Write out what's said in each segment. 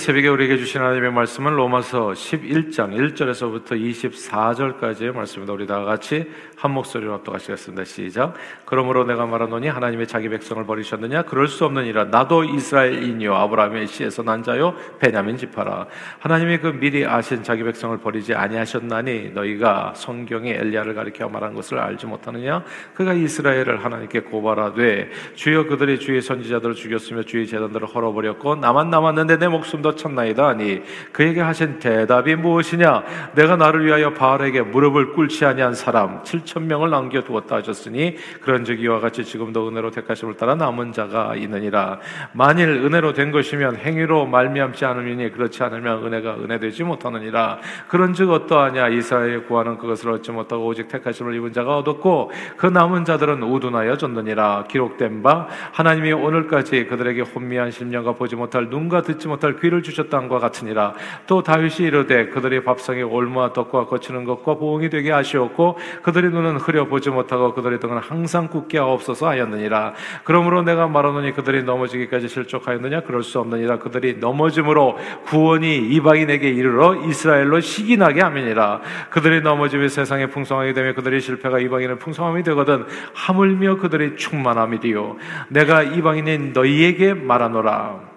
새벽에 우리에게 주신 하나님의 말씀은 로마서 11장 1절에서부터 24절까지의 말씀입니다. 우리 다 같이 한 목소리로 합독하시겠습니다. 시작. 그러므로 내가 말하노니 하나님의 자기 백성을 버리셨느냐? 그럴 수 없느니라. 나도 이스라엘인이요 아브라함의 씨에서 난 자요 베냐민 지파라. 하나님이 그 미리 아신 자기 백성을 버리지 아니하셨나니 너희가 성경에 엘리야를 가리켜 말한 것을 알지 못하느냐? 그가 이스라엘을 하나님께 고발하되 주여 그들이 주의 선지자들을 죽였으며 주의 재단들을 헐어버렸고 나만 남았는데 내 목숨 말 씀도 참나이다 하니 그에게 하신 대답이 무엇이냐? 내가 나를 위하여 바알에게 무릎을 꿇지 아니한 사람 7천 명을 남겨 두었다 하셨으니 그런즉 이와 같이 지금도 은혜로 택하심을 따라 남은 자가 있느니라. 만일 은혜로 된 것이면 행위로 말미암지 않으니 그렇지 않으면 은혜가 은혜되지 못하느니라. 그런즉 어떠하냐? 이스라엘 구하는 그것을 얻지 못하고 오직 택하심을 입은 자가 얻었고 그 남은 자들은 우둔하여 졌느니라. 기록된 바 하나님이 오늘까지 그들에게 혼미한 심령과 보지 못할 눈과 듣지 못할 귀 귀를 주셨다과 같으니라. 또 다윗이 이르되 그들의 밥상에 올무와 떡과 거치는 것과 보응이 되게 하시었고 그들의 눈은 흐려 보지 못하고 그들의 등은 항상 굳게 하옵소서 하였느니라. 그러므로 내가 말하노니 그들이 넘어지기까지 실족하였느냐 그럴 수 없느니라. 그들이 넘어짐으로 구원이 이방인에게 이르러 이스라엘로 시기나게 하느니라. 그들이 넘어짐이 세상에 풍성하게 되며 그들의 실패가 이방인의 풍성함이 되거든 하물며 그들의 충만함이디요. 내가 이방인인 너희에게 말하노라.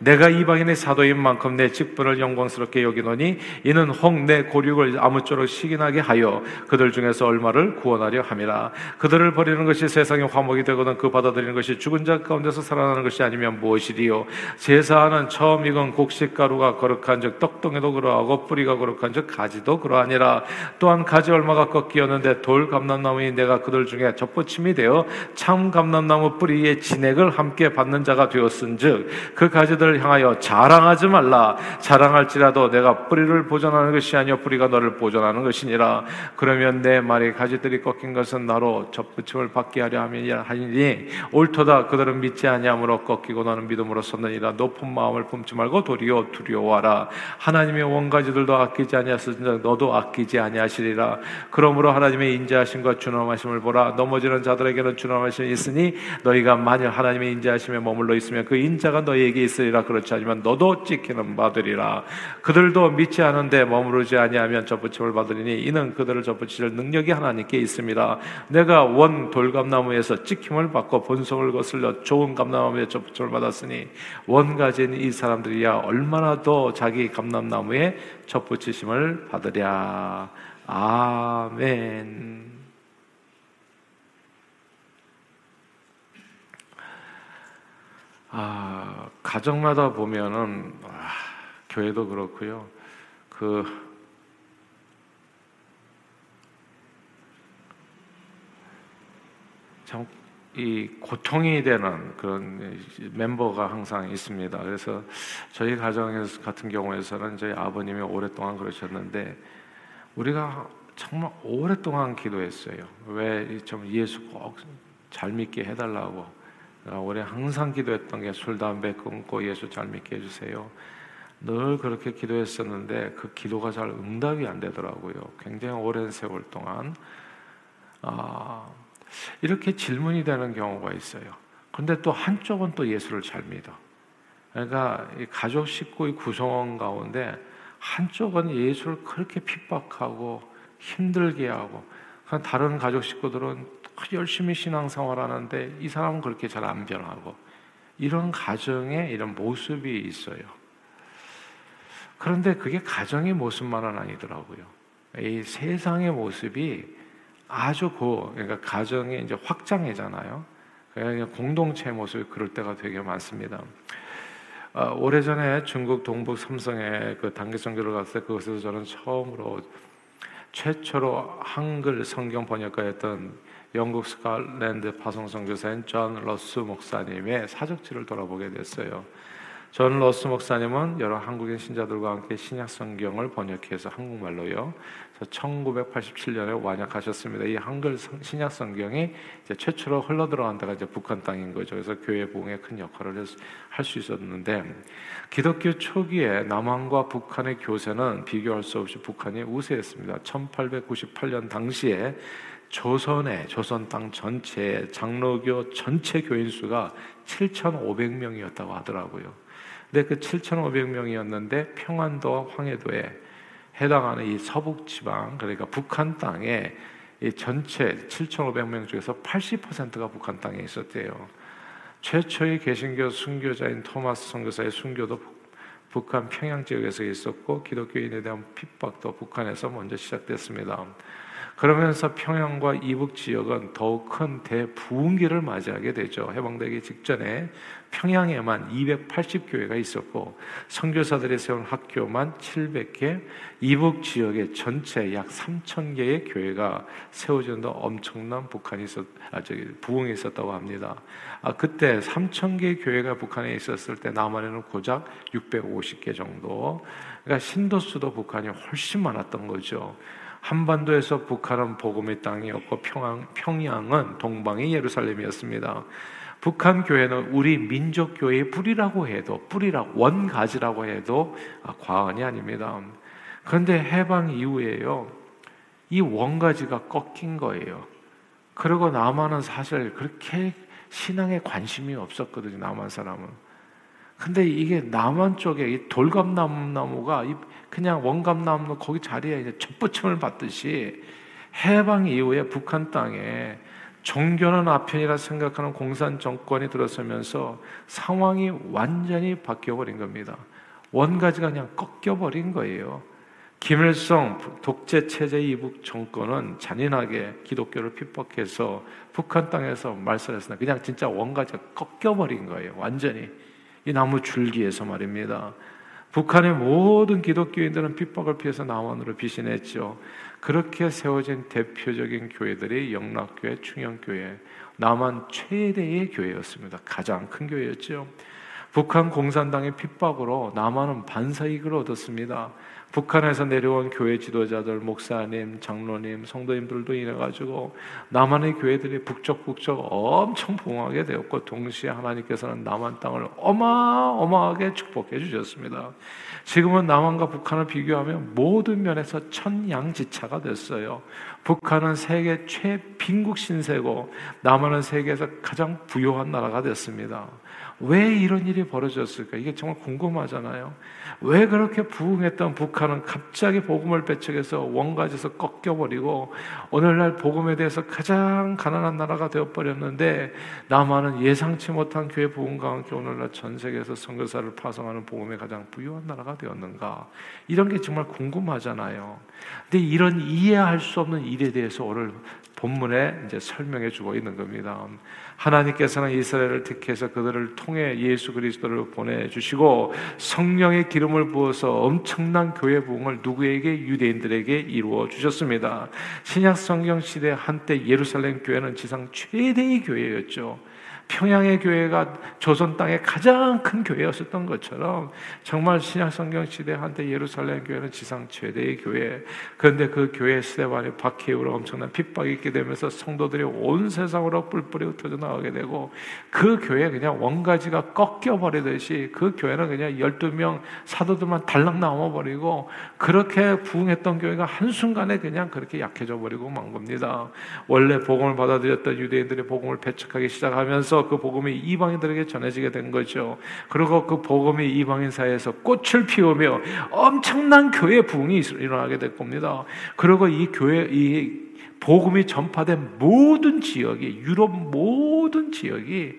내가 이방인의 사도인 만큼 내 직분을 영광스럽게 여기노니 이는 혹 내 고륙을 아무쪼록 시기나게 하여 그들 중에서 얼마를 구원하려 함이라. 그들을 버리는 것이 세상의 화목이 되거든 그 받아들이는 것이 죽은 자 가운데서 살아나는 것이 아니면 무엇이리요? 제사하는 처음 익은 곡식 가루가 거룩한 즉 떡동에도 그러하고 뿌리가 거룩한 즉 가지도 그러하니라. 또한 가지 얼마가 꺾이었는데 돌 감람나무인 내가 그들 중에 젖붙임이 되어 참 감람나무 뿌리의 진액을 함께 받는 자가 되었은즉 그 가지들 너를 향하여 자랑하지 말라. 자랑할지라도 내가 뿌리를 보존하는 것이 아니요 뿌리가 너를 보존하는 것이니라. 그러면 내 말이 가지들이 꺾인 것은 나로 접붙임을 받게 하려 함이니 옳도다. 그들은 믿지 아니함으로 꺾이고 너는 믿음으로 섰느니라. 높은 마음을 품지 말고 도리어 두려워하라. 하나님의 원가지들도 아끼지 아니하시니 너도 아끼지 아니하시리라. 그러므로 하나님의 인자하심과 준엄하심을 보라. 넘어지는 자들에게는 준엄하심이 있으니 너희가 만일 하나님의 인자하심에 머물러 있으면 그 인자가 너희에게 있으리라. 너희가 그렇지 않으면 너도 찍히는 바들이라. 그들도 믿지 않은데 머무르지 아니하면 접붙임을 받으리니 이는 그들을 접붙일 능력이 하나님께 있습니다. 내가 원 돌감나무에서 찍힘을 받고 본성을 거슬려 좋은 감나무에 접붙임을 받았으니 원 가진 이 사람들이야 얼마나 더 자기 감람나무에 접붙이심을 받으랴. 아멘 아, 가정마다 보면은 아, 교회도 그렇고요. 그 참 이 고통이 되는 그런 멤버가 항상 있습니다. 그래서 저희 가정에서 같은 경우에서는 저희 아버님이 오랫동안 그러셨는데 우리가 정말 오랫동안 기도했어요. 왜 좀 예수 꼭 잘 믿게 해달라고. 올해 항상 기도했던 게 술, 담배 끊고 예수 잘 믿게 해주세요. 늘 그렇게 기도했었는데 그 기도가 잘 응답이 안 되더라고요. 굉장히 오랜 세월 동안 아, 이렇게 질문이 되는 경우가 있어요. 그런데 또 한쪽은 또 예수를 잘 믿어. 그러니까 가족 식구의 구성원 가운데 한쪽은 예수를 그렇게 핍박하고 힘들게 하고 다른 가족 식구들은 열심히 신앙생활하는데 이 사람은 그렇게 잘 안 변하고 이런 가정에 이런 모습이 있어요. 그런데 그게 가정의 모습만은 아니더라고요. 이 세상의 모습이 아주 고 그러니까 가정의 이제 확장이잖아요. 그러니까 공동체 모습이 그럴 때가 되게 많습니다. 어, 오래전에 중국 동북 삼성에 그 단기 선교를 갔을 때 그곳에서 저는 처음으로 최초로 한글 성경 번역가였던 영국 스칼랜드 파송 선교사인 존 로스 목사님의 사적지를 돌아보게 됐어요. 존 로스 목사님은 여러 한국인 신자들과 함께 신약 성경을 번역해서 한국말로요. 1987년에 완약하셨습니다. 이 한글 신약 성경이 최초로 흘러 들어간 데가 이제 북한 땅인 거죠. 그래서 교회 부흥에 큰 역할을 할 수 있었는데 기독교 초기에 남한과 북한의 교세는 비교할 수 없이 북한이 우세했습니다. 1898년 당시에 조선의 조선 땅 전체 장로교 전체 교인 수가 7,500명이었다고 하더라고요. 근데 그 7,500명이었는데 평안도와 황해도에 해당하는 이 서북 지방 그러니까 북한 땅에 이 전체 7,500명 중에서 80%가 북한 땅에 있었대요. 최초의 개신교 순교자인 토마스 선교사의 순교도 북한 평양 지역에서 있었고 기독교인에 대한 핍박도 북한에서 먼저 시작됐습니다. 그러면서 평양과 이북 지역은 더욱 큰 대부흥기를 맞이하게 되죠. 해방되기 직전에 평양에만 280교회가 있었고 선교사들이 세운 학교만 700개, 이북 지역에 전체 약 3천 개의 교회가 세워진 도 엄청난 북한이 있었, 아 저기 부흥이 있었다고 합니다. 아 그때 3천 개의 교회가 북한에 있었을 때 남한에는 고작 650개 정도. 그러니까 신도 수도 북한이 훨씬 많았던 거죠. 한반도에서 북한은 복음의 땅이었고 평양, 평양은 동방의 예루살렘이었습니다. 북한 교회는 우리 민족 교회의 뿌리라고 해도 뿌리라 원가지라고 해도 과언이 아닙니다. 그런데 해방 이후에요. 이 원가지가 꺾인 거예요. 그리고 남한은 사실 그렇게 신앙에 관심이 없었거든요. 남한 사람은. 근데 이게 남한 쪽에 이 돌감나무가 그냥 원감나무 거기 자리에 이제 촛붙임을 받듯이 해방 이후에 북한 땅에 종교는 아편이라 생각하는 공산 정권이 들어서면서 상황이 완전히 바뀌어버린 겁니다. 원가지가 그냥 꺾여버린 거예요. 김일성 독재 체제 이북 정권은 잔인하게 기독교를 핍박해서 북한 땅에서 말살했으나 그냥 진짜 원가지가 꺾여버린 거예요. 완전히 이 나무 줄기에서 말입니다. 북한의 모든 기독교인들은 핍박을 피해서 남한으로 비신했죠. 그렇게 세워진 대표적인 교회들이 영락교회, 충영교회, 남한 최대의 교회였습니다. 가장 큰 교회였죠. 북한 공산당의 핍박으로 남한은 반사이익을 얻었습니다. 북한에서 내려온 교회 지도자들, 목사님, 장로님, 성도님들도 인해 가지고 남한의 교회들이 북적북적 엄청 봉하게 되었고 동시에 하나님께서는 남한 땅을 어마어마하게 축복해 주셨습니다. 지금은 남한과 북한을 비교하면 모든 면에서 천양지차가 됐어요. 북한은 세계 최빈국 신세고 남한은 세계에서 가장 부유한 나라가 됐습니다. 왜 이런 일이 벌어졌을까? 이게 정말 궁금하잖아요. 왜 그렇게 부흥했던 북한은 갑자기 복음을 배척해서 원가지에서 꺾여버리고 오늘날 복음에 대해서 가장 가난한 나라가 되어버렸는데 남한은 예상치 못한 교회 부흥과 함께 오늘날 전 세계에서 선교사를 파송하는 복음에 가장 부유한 나라가 되었는가? 이런 게 정말 궁금하잖아요. 근데 이런 이해할 수 없는 일에 대해서 오늘 본문에 이제 설명해 주고 있는 겁니다. 하나님께서는 이스라엘을 택해서 그들을 통해 예수 그리스도를 보내주시고 성령의 기름을 부어서 엄청난 교회 부흥을 누구에게 유대인들에게 이루어 주셨습니다. 신약 성경 시대 한때 예루살렘 교회는 지상 최대의 교회였죠. 평양의 교회가 조선 땅의 가장 큰 교회였었던 것처럼 정말 신약 성경 시대 한때 예루살렘 교회는 지상 최대의 교회. 그런데 그 교회 스테반이 박해우로 엄청난 핍박이 있게 되면서 성도들이 온 세상으로 뿔뿔이 흩어져 나가게 되고 그 교회 그냥 원가지가 꺾여 버리듯이 그 교회는 그냥 12명 사도들만 달랑 나와 버리고 그렇게 부흥했던 교회가 한순간에 그냥 그렇게 약해져 버리고 만 겁니다. 원래 복음을 받아들였던 유대인들이 복음을 배척하기 시작하면서 그 복음이 이방인들에게 전해지게 된 거죠. 그리고 그 복음이 이방인 사이에서 꽃을 피우며 엄청난 교회 부흥이 일어나게 될 겁니다. 그리고 이 교회 이 복음이 전파된 모든 지역이 유럽 모든 지역이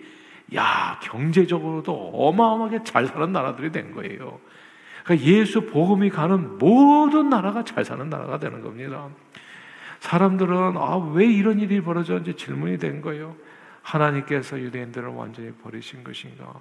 야 경제적으로도 어마어마하게 잘 사는 나라들이 된 거예요. 그러니까 예수 복음이 가는 모든 나라가 잘 사는 나라가 되는 겁니다. 사람들은 아 왜 이런 일이 벌어졌는지 질문이 된 거예요. 하나님께서 유대인들을 완전히 버리신 것인가?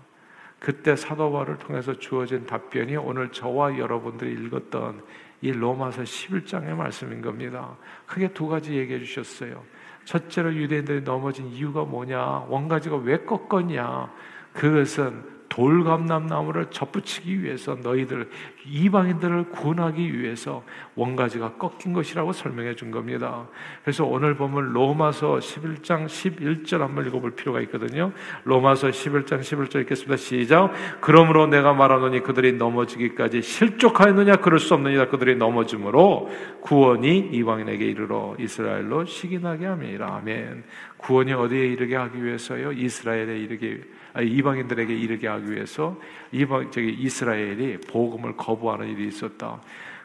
그때 사도 바를 통해서 주어진 답변이 오늘 저와 여러분들이 읽었던 이 로마서 11장의 말씀인 겁니다. 크게 두 가지 얘기해 주셨어요. 첫째로 유대인들이 넘어진 이유가 뭐냐? 원가지가 왜 꺾었냐? 그것은 돌감람나무를 접붙이기 위해서 너희들 이방인들을 구원하기 위해서 원가지가 꺾인 것이라고 설명해 준 겁니다. 그래서 오늘 보면 로마서 11장 11절 한번 읽어볼 필요가 있거든요. 로마서 11장 11절 읽겠습니다. 시작. 그러므로 내가 말하노니 그들이 넘어지기까지 실족하였느냐 그럴 수 없느니라 그들이 넘어짐으로 구원이 이방인에게 이르러 이스라엘로 시기나게 함이라. 아멘. 구원이 어디에 이르게 하기 위해서요? 이스라엘에 이르게 이방인들에게 이르게 하기 위해서 이방 저기 이스라엘이 복음을 거부하는 일이 있었다.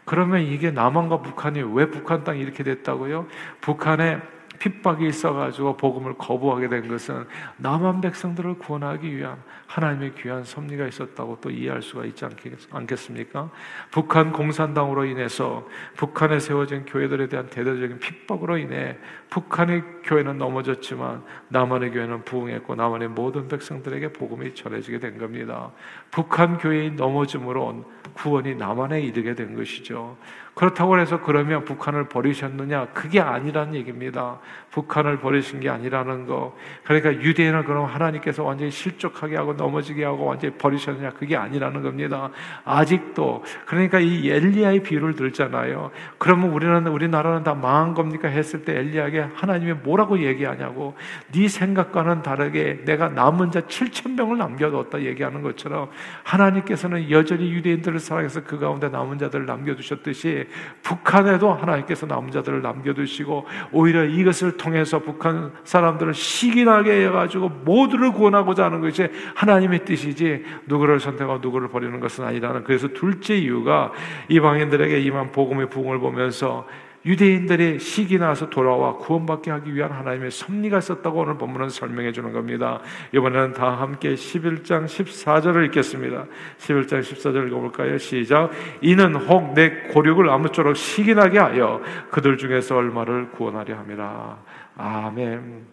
그러면 이게 남한과 북한이 왜 북한 땅이 이렇게 됐다고요? 북한에 핍박이 있어가지고 복음을 거부하게 된 것은 남한 백성들을 구원하기 위한 하나님의 귀한 섭리가 있었다고 또 이해할 수가 있지 않겠 습니까? 북한 공산당으로 인해서 북한에 세워진 교회들에 대한 대대적인 핍박으로 인해 북한의 교회는 넘어졌지만 남한의 교회는 부흥했고 남한의 모든 백성들에게 복음이 전해지게 된 겁니다. 북한 교회의 넘어짐으로 구원이 남한에 이르게 된 것이죠. 그렇다고 해서 그러면 북한을 버리셨느냐? 그게 아니라는 얘기입니다. 북한을 버리신 게 아니라는 거. 그러니까 유대인을 그럼 하나님께서 완전히 실족하게 하고 넘어지게 하고 완전히 버리셨느냐? 그게 아니라는 겁니다. 아직도 그러니까 이 엘리야의 비유를 들잖아요. 그러면 우리는 우리나라는 다 망한 겁니까? 했을 때 엘리야에게 하나님이 뭐라고 얘기하냐고. 네 생각과는 다르게 내가 남은 자 7천 명을 남겨뒀다 얘기하는 것처럼 하나님께서는 여전히 유대인들을 사랑해서 그 가운데 남은 자들을 남겨두셨듯이 북한에도 하나님께서 남은 자들을 남겨두시고 오히려 이것을 통해서 북한 사람들을 시기나게 해가지고 모두를 구원하고자 하는 것이 하나님의 뜻이지 누구를 선택하고 누구를 버리는 것은 아니라는 그래서 둘째 이유가 이방인들에게 임한 복음의 부흥을 보면서 유대인들의 시기 나서 돌아와 구원받게 하기 위한 하나님의 섭리가 있었다고 오늘 본문은 설명해 주는 겁니다. 이번에는 다 함께 11장 14절을 읽겠습니다. 11장 14절 읽어볼까요? 시작. 이는 혹 내 고륙을 아무쪼록 시기 나게 하여 그들 중에서 얼마를 구원하려 함이라. 아멘.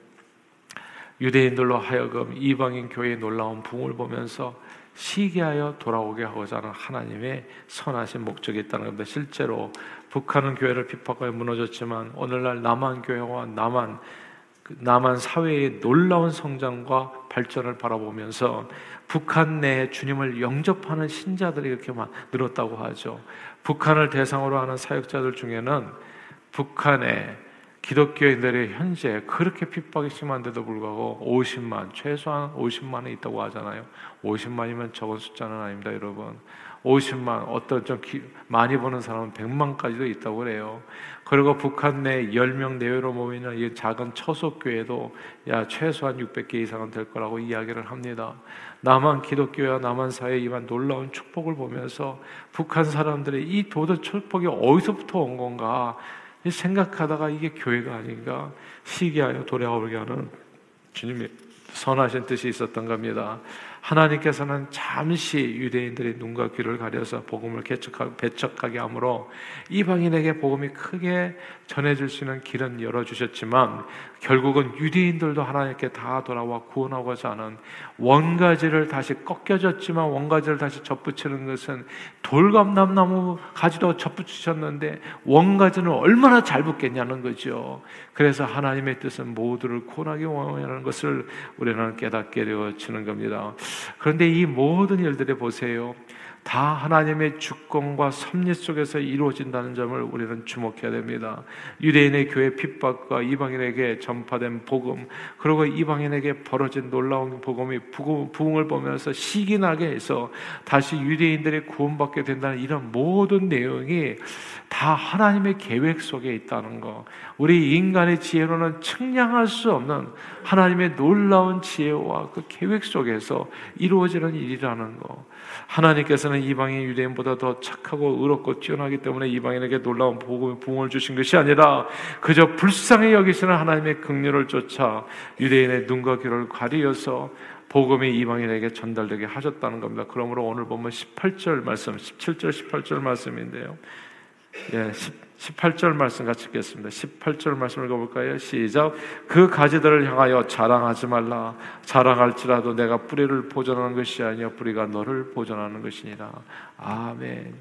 유대인들로 하여금 이방인 교회의 놀라운 붕을 보면서 시기하여 돌아오게 하고자 하는 하나님의 선하신 목적이 있다는 겁니다. 실제로 북한은 교회를 핍박하여 무너졌지만 오늘날 남한 교회와 남한 그 남한 사회의 놀라운 성장과 발전을 바라보면서 북한 내에 주님을 영접하는 신자들이 이렇게 막 늘었다고 하죠. 북한을 대상으로 하는 사역자들 중에는 북한의 기독교인들이 현재 그렇게 핍박이 심한데도 불구하고 50만, 최소한 50만이 있다고 하잖아요. 50만이면 적은 숫자는 아닙니다, 여러분. 50만, 어떤 좀 기, 많이 보는 사람은 100만까지도 있다고 그래요. 그리고 북한 내 10명 내외로 모이는 이 작은 처속교회도 야, 최소한 600개 이상은 될 거라고 이야기를 합니다. 남한 기독교와 남한 사회에 임한 놀라운 축복을 보면서 북한 사람들의 이 도덕 축복이 어디서부터 온 건가 생각하다가 이게 교회가 아닌가 시기하여 돌아오게 하는 주님의 선하신 뜻이 있었던 겁니다. 하나님께서는 잠시 유대인들의 눈과 귀를 가려서 복음을 개척하게 함으로 이방인에게 복음이 크게 전해질 수 있는 길은 열어주셨지만 결국은 유대인들도 하나님께 다 돌아와 구원하고자 하는 원가지를 다시 꺾여졌지만 원가지를 다시 접붙이는 것은 돌감남나무 가지도 접붙이셨는데 원가지는 얼마나 잘 붙겠냐는 거죠. 그래서 하나님의 뜻은 모두를 구원하기 원하는 것을 우리는 깨닫게 되어지는 겁니다. 그런데 이 모든 일들에 보세요. 다 하나님의 주권과 섭리 속에서 이루어진다는 점을 우리는 주목해야 됩니다. 유대인의 교회 핍박과 이방인에게 전파된 복음, 그리고 이방인에게 벌어진 놀라운 복음이 부흥을 보면서 시기 나게 해서 다시 유대인들이 구원받게 된다는 이런 모든 내용이 다 하나님의 계획 속에 있다는 거. 우리 인간의 지혜로는 측량할 수 없는 하나님의 놀라운 지혜와 그 계획 속에서 이루어지는 일이라는 거. 하나님께서는 이방인 유대인보다 더 착하고 의롭고 뛰어나기 때문에 이방인에게 놀라운 복음의 부흥을 주신 것이 아니라 그저 불쌍히 여기시는 하나님의 긍휼을 쫓아 유대인의 눈과 귀를 가리어서 복음이 이방인에게 전달되게 하셨다는 겁니다. 그러므로 오늘 보면 18절 말씀, 17절, 18절 말씀인데요. 예, 18절 말씀 같이 읽겠습니다. 18절 말씀 읽어볼까요? 시작. 그 가지들을 향하여 자랑하지 말라. 자랑할지라도 내가 뿌리를 보존하는 것이 아니여 뿌리가 너를 보존하는 것이니라. 아멘.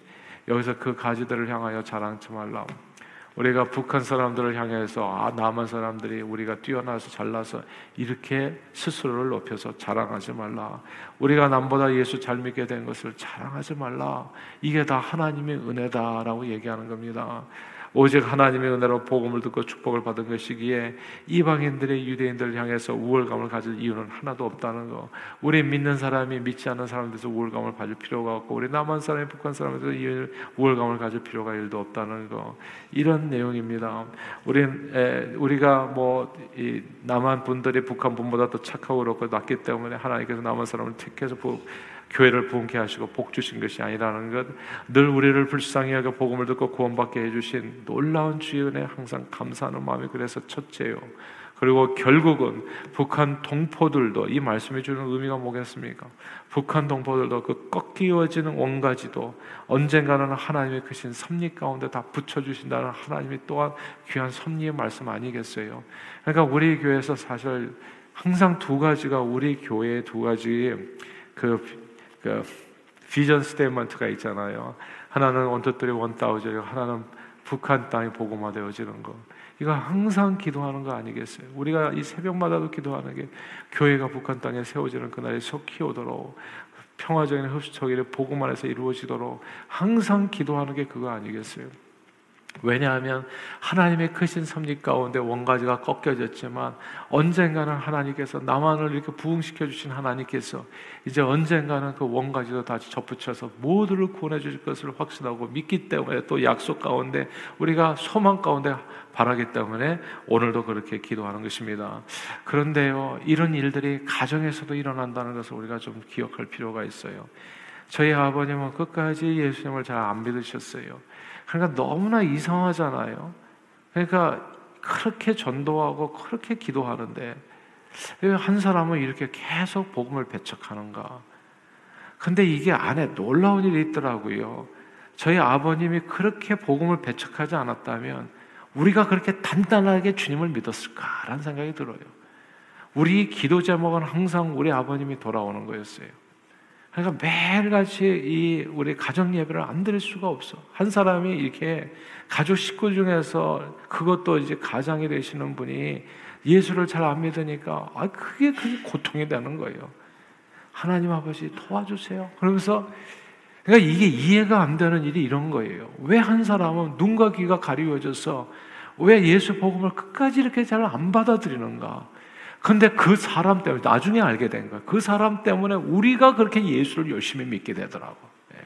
여기서 그 가지들을 향하여 자랑하지 말라. 우리가 북한 사람들을 향해서 아 남한 사람들이 우리가 뛰어나서 잘나서 이렇게 스스로를 높여서 자랑하지 말라. 우리가 남보다 예수 잘 믿게 된 것을 자랑하지 말라. 이게 다 하나님의 은혜다라고 얘기하는 겁니다. 오직 하나님의 은혜로 복음을 듣고 축복을 받은 것이기에 이방인들의 유대인들을 향해서 우월감을 가질 이유는 하나도 없다는 거. 우리 믿는 사람이 믿지 않는 사람들에서 우월감을 가질 필요가 없고 우리 남한 사람이 북한 사람에서 우월감을 가질 필요가 일도 없다는 거. 이런 내용입니다. 우리 우리가 뭐 남한 분들이 북한 분보다 더 착하고 그렇고 낫기 때문에 하나님께서 남한 사람을 택해서 교회를 부흥케 하시고 복 주신 것이 아니라는 것, 늘 우리를 불쌍히 하게 복음을 듣고 구원받게 해주신 놀라운 주의 은혜 항상 감사하는 마음이 그래서 첫째요. 그리고 결국은 북한 동포들도 이 말씀해 주는 의미가 뭐겠습니까? 북한 동포들도 그 꺾이어지는 원가지도 언젠가는 하나님의 크신 섭리 가운데 다 붙여주신다는 하나님이 또한 귀한 섭리의 말씀 아니겠어요? 그러니까 우리 교회에서 사실 항상 두 가지가 우리 교회의 두 가지 그, 그 비전 스테이먼트가 있잖아요. 하나는 원터들이 원다우저 하나는 북한 땅이 복음화되어지는 거. 이거 항상 기도하는 거 아니겠어요? 우리가 이 새벽마다도 기도하는 게 교회가 북한 땅에 세워지는 그날이 속히 오도록 평화적인 흡수처기를 복음 안에서 이루어지도록 항상 기도하는 게 그거 아니겠어요? 왜냐하면 하나님의 크신 섭리 가운데 원가지가 꺾여졌지만 언젠가는 하나님께서 남한을 이렇게 부흥시켜 주신 하나님께서 이제 언젠가는 그 원가지도 다시 접붙여서 모두를 구원해 주실 것을 확신하고 믿기 때문에 또 약속 가운데 우리가 소망 가운데 바라기 때문에 오늘도 그렇게 기도하는 것입니다. 그런데요, 이런 일들이 가정에서도 일어난다는 것을 우리가 좀 기억할 필요가 있어요. 저희 아버님은 끝까지 예수님을 잘 안 믿으셨어요. 그러니까 너무나 이상하잖아요. 그러니까 그렇게 전도하고 그렇게 기도하는데 한 사람은 이렇게 계속 복음을 배척하는가? 근데 이게 안에 놀라운 일이 있더라고요. 저희 아버님이 그렇게 복음을 배척하지 않았다면 우리가 그렇게 단단하게 주님을 믿었을까라는 생각이 들어요. 우리 기도 제목은 항상 우리 아버님이 돌아오는 거였어요. 그러니까 매일같이 이 우리 가정 예배를 안 드릴 수가 없어. 한 사람이 이렇게 가족 식구 중에서 그것도 이제 가장이 되시는 분이 예수를 잘 안 믿으니까 아 그게 그게 고통이 되는 거예요. 하나님 아버지 도와주세요. 그러면서 그러니까 이게 이해가 안 되는 일이 이런 거예요. 왜 한 사람은 눈과 귀가 가리워져서 왜 예수 복음을 끝까지 이렇게 잘 안 받아들이는가? 근데 그 사람 때문에 나중에 알게 된 거예요. 그 사람 때문에 우리가 그렇게 예수를 열심히 믿게 되더라고. 예.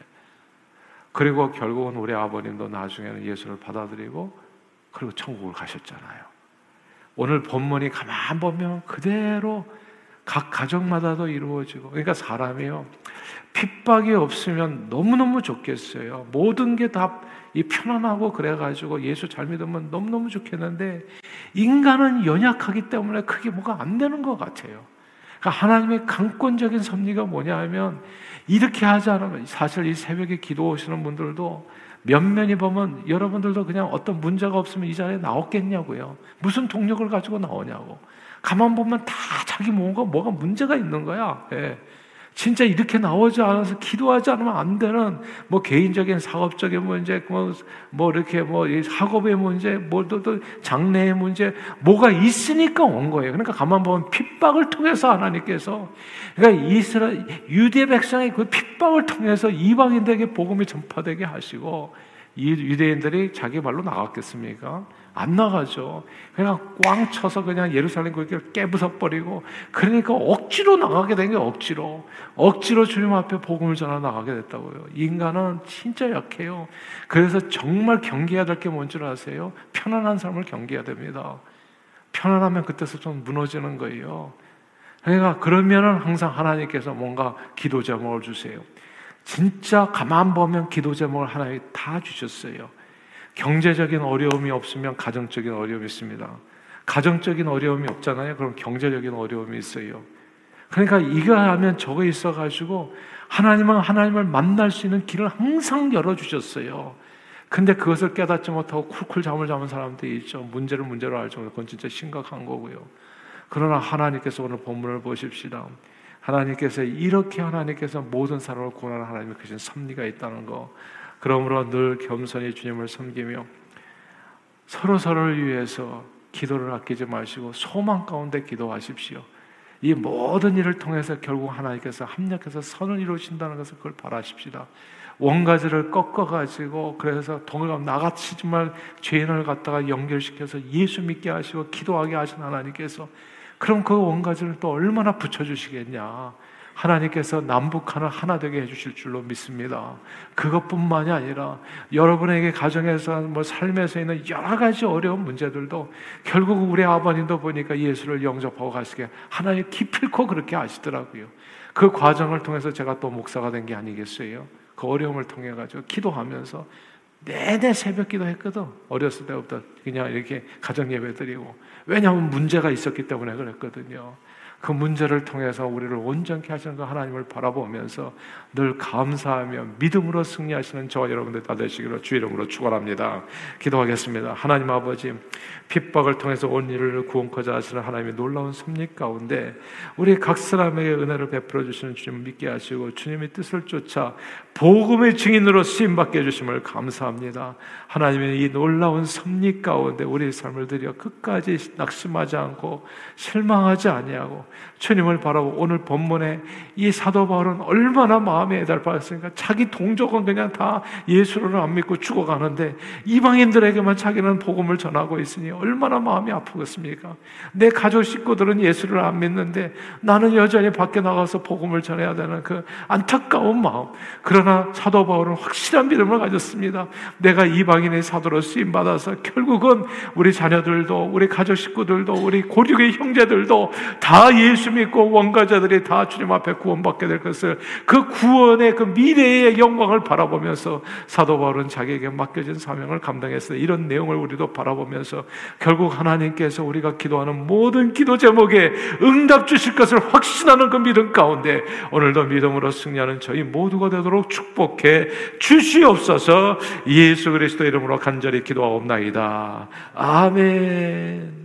그리고 결국은 우리 아버님도 나중에는 예수를 받아들이고 그리고 천국을 가셨잖아요. 오늘 본문이 가만 보면 그대로 각 가정마다도 이루어지고 그러니까 사람이요 핍박이 없으면 너무너무 좋겠어요. 모든 게 다 편안하고 그래가지고 예수 잘 믿으면 너무너무 좋겠는데 인간은 연약하기 때문에 그게 뭐가 안 되는 것 같아요. 그러니까 하나님의 강권적인 섭리가 뭐냐 하면 이렇게 하지 않으면 사실 이 새벽에 기도 오시는 분들도 면면이 보면 여러분들도 그냥 어떤 문제가 없으면 이 자리에 나왔겠냐고요. 무슨 동력을 가지고 나오냐고. 가만 보면 다 자기 뭔가 뭐가 문제가 있는 거야. 예. 진짜 이렇게 나오지 않아서 기도하지 않으면 안 되는 뭐 개인적인 사업적인 문제, 뭐, 뭐 이렇게 뭐 학업의 문제, 뭐또 또 장래의 문제, 뭐가 있으니까 온 거예요. 그러니까 가만 보면 핍박을 통해서 하나님께서 그러니까 이스라엘 유대 백성의 그 핍박을 통해서 이방인들에게 복음이 전파되게 하시고 이 유대인들이 자기 말로 나갔겠습니까? 안 나가죠. 그냥 꽝 쳐서 그냥 예루살렘 그렇게 깨부숴버리고 그러니까 억지로 나가게 된 게 억지로 억지로 주님 앞에 복음을 전하 나가게 됐다고요. 인간은 진짜 약해요. 그래서 정말 경계해야 될 게 뭔지 아세요? 편안한 삶을 경계해야 됩니다. 편안하면 그때서 좀 무너지는 거예요. 그러니까 그러면은 항상 하나님께서 뭔가 기도 제목을 주세요. 진짜 가만 보면 기도 제목을 하나님 다 주셨어요. 경제적인 어려움이 없으면 가정적인 어려움이 있습니다. 가정적인 어려움이 없잖아요. 그럼 경제적인 어려움이 있어요. 그러니까 이거 하면 저거 있어가지고 하나님은 하나님을 만날 수 있는 길을 항상 열어주셨어요. 근데 그것을 깨닫지 못하고 쿨쿨 잠을 자는 사람들이 있죠. 문제를 문제로 알죠. 그건 진짜 심각한 거고요. 그러나 하나님께서 오늘 본문을 보십시다. 하나님께서 이렇게 하나님께서 모든 사람을 구원하는 하나님의 크신 섭리가 있다는 거. 그러므로 늘 겸손히 주님을 섬기며 서로 서로를 위해서 기도를 아끼지 마시고 소망 가운데 기도하십시오. 이 모든 일을 통해서 결국 하나님께서 합력해서 선을 이루신다는 것을 그걸 바라십시다. 원가지를 꺾어가지고 그래서 동감 나같이 정말 죄인을 갖다가 연결시켜서 예수 믿게 하시고 기도하게 하신 하나님께서 그럼 그 원가지를 또 얼마나 붙여주시겠냐. 하나님께서 남북한을 하나 되게 해주실 줄로 믿습니다. 그것뿐만이 아니라 여러분에게 가정에서 뭐 삶에서 있는 여러 가지 어려운 문제들도 결국 우리 아버님도 보니까 예수를 영접하고 가시게 하나님 기필코 그렇게 하시더라고요. 그 과정을 통해서 제가 또 목사가 된 게 아니겠어요? 그 어려움을 통해 가지고 기도하면서 내내 새벽 기도했거든. 어렸을 때부터 그냥 이렇게 가정 예배 드리고 왜냐하면 문제가 있었기 때문에 그랬거든요. 그 문제를 통해서 우리를 온전케 하시는 그 하나님을 바라보면서 늘 감사하며 믿음으로 승리하시는 저와 여러분들 다 되시기로 주 이름으로 축원합니다. 기도하겠습니다. 하나님 아버지 핍박을 통해서 온 일을 구원코자 하시는 하나님의 놀라운 섭리 가운데 우리 각 사람에게 은혜를 베풀어 주시는 주님 믿게 하시고 주님의 뜻을 쫓아 복음의 증인으로 쓰임 받게 해 주심을 감사합니다. 하나님의 이 놀라운 섭리 가운데 우리의 삶을 들여 끝까지 낙심하지 않고 실망하지 아니하고 주님을 바라보 오늘 본문에 이 사도 바울은 얼마나 마음에 애달팠습니까? 자기 동족은 그냥 다 예수를 안 믿고 죽어가는데 이방인들에게만 자기는 복음을 전하고 있으니 얼마나 마음이 아프겠습니까? 내 가족 식구들은 예수를 안 믿는데 나는 여전히 밖에 나가서 복음을 전해야 되는 그 안타까운 마음. 그러나 사도 바울은 확실한 믿음을 가졌습니다. 내가 이방인의 사도로 쓰임 받아서 결국은 우리 자녀들도 우리 가족 식구들도 우리 고륙의 형제들도 다 예수 믿고 원가자들이 다 주님 앞에 구원받게 될 것을 그 구원의 그 미래의 영광을 바라보면서 사도 바울은 자기에게 맡겨진 사명을 감당했어요. 이런 내용을 우리도 바라보면서 결국 하나님께서 우리가 기도하는 모든 기도 제목에 응답 주실 것을 확신하는 그 믿음 가운데 오늘도 믿음으로 승리하는 저희 모두가 되도록 축복해 주시옵소서 예수 그리스도 이름으로 간절히 기도하옵나이다. 아멘.